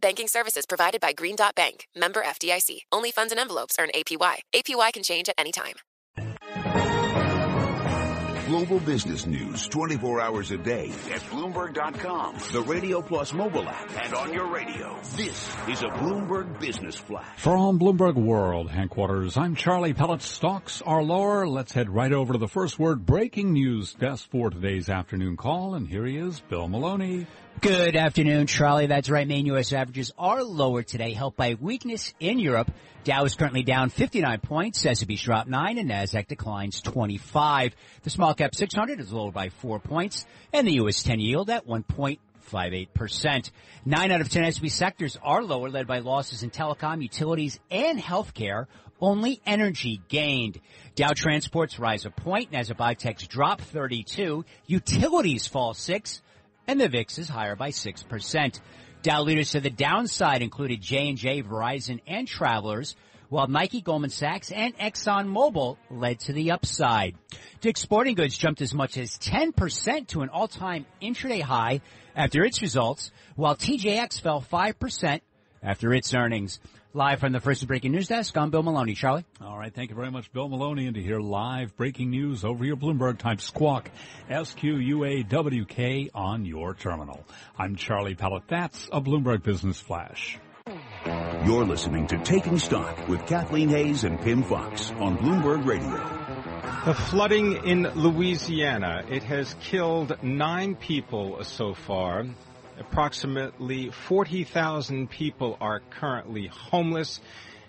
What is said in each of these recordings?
Banking services provided by Green Dot Bank, member FDIC. Only funds and envelopes earn APY. APY can change at any time. Global business news 24 hours a day at Bloomberg.com, the Radio Plus mobile app, and on your radio. This is a Bloomberg Business Flash. From Bloomberg World headquarters, I'm Charlie Pellet. Stocks are lower. Let's head right over to the first word breaking news desk for today's afternoon call. And here he is, Bill Maloney. Good afternoon, Charlie. That's right. Main U.S. averages are lower today, helped by weakness in Europe. Dow is currently down 59 points. S&P dropped 9 and Nasdaq declines 25. The small cap 600 is lower by 4 points and the U.S. 10 yield at 1.58%. 9 out of 10 S&P sectors are lower, led by losses in telecom, utilities, and healthcare. Only energy gained. Dow transports rise a point. Nasdaq Biotech's drop 32. Utilities fall 6 and the VIX is higher by 6%. Dow leaders to the downside included J&J, Verizon, and Travelers, while Nike, Goldman Sachs, and ExxonMobil led to the upside. Dick's Sporting Goods jumped as much as 10% to an all-time intraday high after its results, while TJX fell 5% after its earnings. Live from the first breaking news desk, I'm Bill Maloney. Charlie? All right, thank you very much, Bill Maloney. And to hear live breaking news over your Bloomberg, type squawk, S-Q-U-A-W-K on your terminal. I'm Charlie Pellet. That's a Bloomberg Business Flash. You're listening to Taking Stock with Kathleen Hays and Pimm Fox on Bloomberg Radio. The flooding in Louisiana, it has killed nine people so far. Approximately 40,000 people are currently homeless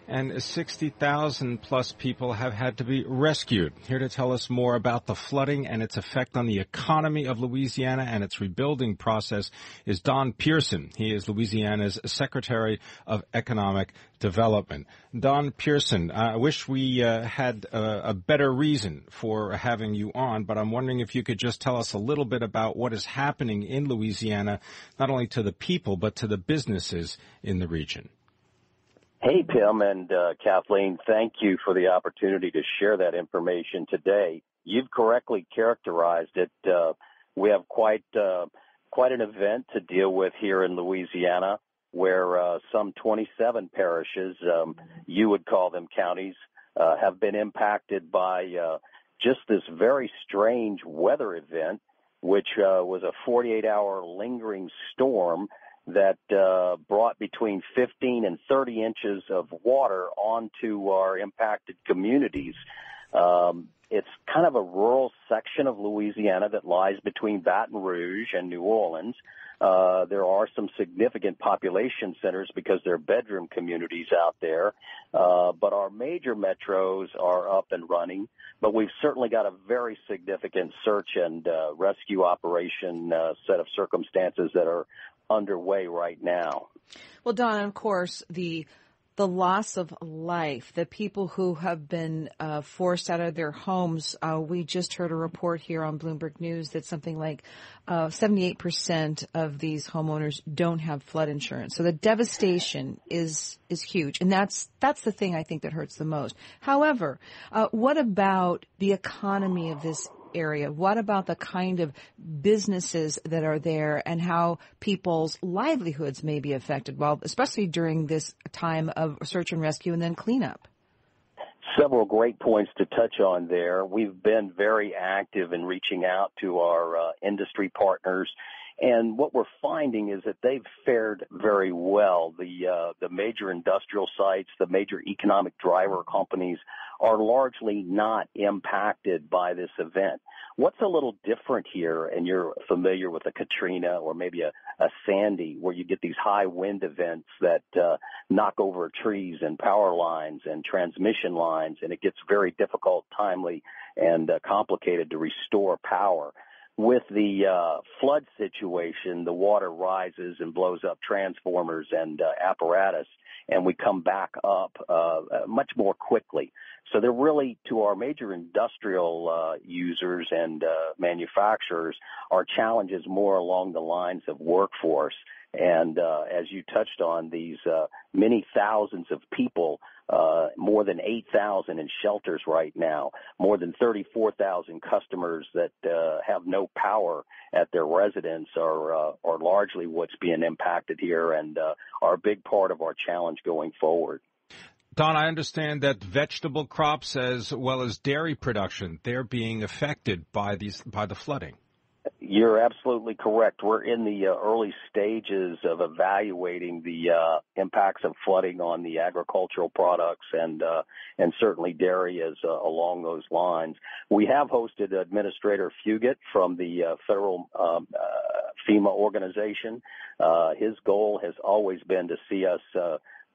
and 60,000 plus people have had to be rescued. Here to tell us more about the flooding and its effect on the economy of Louisiana and its rebuilding process is Don Pierson. He is Louisiana's Secretary of Economic Development. Don Pierson, I wish we uh, had a, a better reason for having you on, but I'm wondering if you could just tell us a little bit about what is happening in Louisiana, not only to the people, but to the businesses in the region. Hey, Pimm and uh, Kathleen, thank you for the opportunity to share that information today. You've correctly characterized it. Uh, we have quite uh, quite an event to deal with here in Louisiana, where uh, some 27 parishes, um, you would call them counties, uh, have been impacted by uh, just this very strange weather event, which was a 48-hour lingering storm that uh, brought between 15 and 30 inches of water onto our impacted communities. Um, it's kind of a rural section of Louisiana that lies between Baton Rouge and New Orleans. Uh, there are some significant population centers because there are bedroom communities out there. Uh, but our major metros are up and running. But we've certainly got a very significant search and uh, rescue operation uh, set of circumstances that are underway right now. Well, Don, of course, the the loss of life, the people who have been uh, forced out of their homes. Uh, we just heard a report here on Bloomberg News that something like uh, 78% of these homeowners don't have flood insurance. So the devastation is is huge, and that's that's the thing I think that hurts the most. However, uh, what about the economy of this area? What about the kind of businesses that are there and how people's livelihoods may be affected, well, especially during this time of search and rescue and then cleanup? Several great points to touch on there. We've been very active in reaching out to our uh, industry partners And what we're finding is that they've fared very well. The uh, the major industrial sites, the major economic driver companies are largely not impacted by this event. What's a little different here, and you're familiar with a Katrina or maybe a, a Sandy, where you get these high wind events that uh, knock over trees and power lines and transmission lines, and it gets very difficult, timely, and uh, complicated to restore power with the uh, flood situation, the water rises and blows up transformers and uh, apparatus, and we come back up uh, much more quickly. So they're really, to our major industrial uh, users and uh, manufacturers, our challenges more along the lines of workforce. And uh, as you touched on, these uh, many thousands of people, uh, more than 8,000 in shelters right now, more than 34,000 customers that uh, have no power at their residence are uh, are largely what's being impacted here, and uh, are a big part of our challenge going forward. Don, I understand that vegetable crops as well as dairy production, they're being affected by these by the flooding. You're absolutely correct. We're in the uh, early stages of evaluating the uh, impacts of flooding on the agricultural products and uh, and certainly dairy is uh, along those lines. We have hosted Administrator Fugate from the uh, federal um, uh, FEMA organization. his goal has always been to see us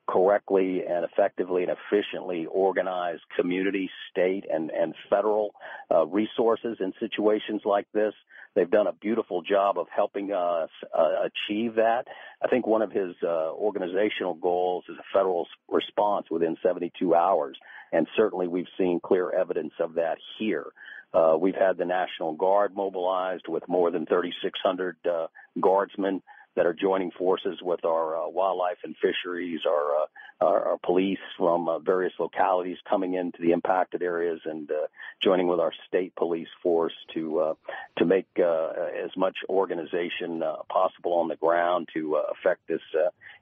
correctly and effectively and efficiently organize community, state, and, and federal uh, resources in situations like this. They've done a beautiful job of helping us uh, achieve that. I think one of his uh, organizational goals is a federal response within 72 hours, and certainly we've seen clear evidence of that here. Uh, we've had the National Guard mobilized with more than 3,600 uh, guardsmen that are joining forces with our uh, wildlife and fisheries, our, uh, our, our police from uh, various localities coming into the impacted areas and uh, joining with our state police force to uh, to make uh, as much organization possible on the ground to affect this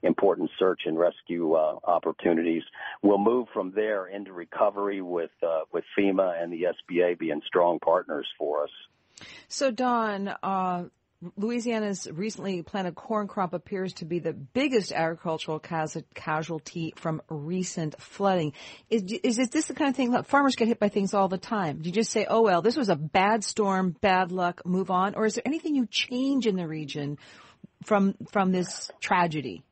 important search and rescue opportunities. We'll move from there into recovery with with FEMA and the SBA being strong partners for us. So, Don, uh, Louisiana's recently planted corn crop appears to be the biggest agricultural casualty from recent flooding. Is, is this the kind of thing that farmers get hit by things all the time? Do you just say, oh well, this was a bad storm, bad luck, move on? Or is there anything you change in the region from, from this tragedy?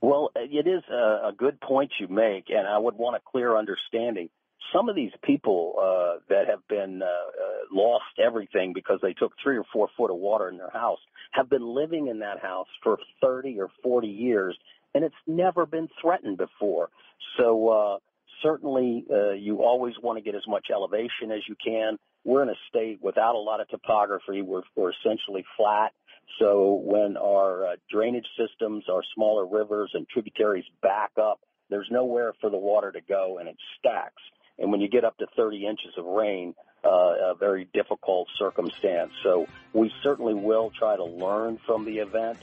Well, it is a, good point you make, and I would want a clear understanding some of these people uh, that have been uh, uh, lost everything because they took three or four foot of water in their house have been living in that house for 30 or 40 years, and it's never been threatened before. So uh, certainly, uh, you always want to get as much elevation as you can. We're in a state without a lot of topography. We're, we're essentially flat. So when our uh, drainage systems, our smaller rivers and tributaries back up, there's nowhere for the water to go, and it stacks. And when you get up to 30 inches of rain, a very difficult circumstance. So we certainly will try to learn from the event,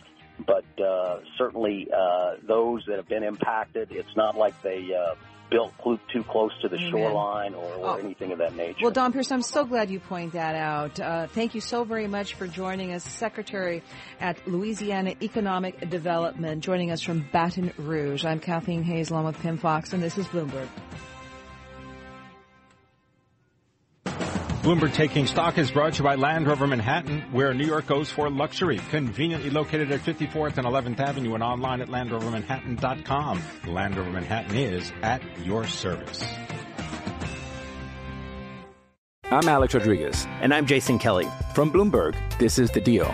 but uh, certainly uh, those that have been impacted, it's not like they uh, built too close to the Amen. shoreline or, or oh. anything of that nature. Well, Don Pierce, I'm so glad you point that out. Uh, thank you so very much for joining us, Secretary at Louisiana Economic Development, joining us from Baton Rouge. I'm Kathleen Hays, along with Pimm Fox, and this is Bloomberg. Bloomberg Taking Stock is brought to you by Land Rover Manhattan, where New York goes for luxury. Conveniently located at 54th and 11th Avenue and online at LandRoverManhattan.com. Land Rover Manhattan is at your service. I'm Alex Rodriguez. And I'm Jason Kelly. From Bloomberg, this is The Deal.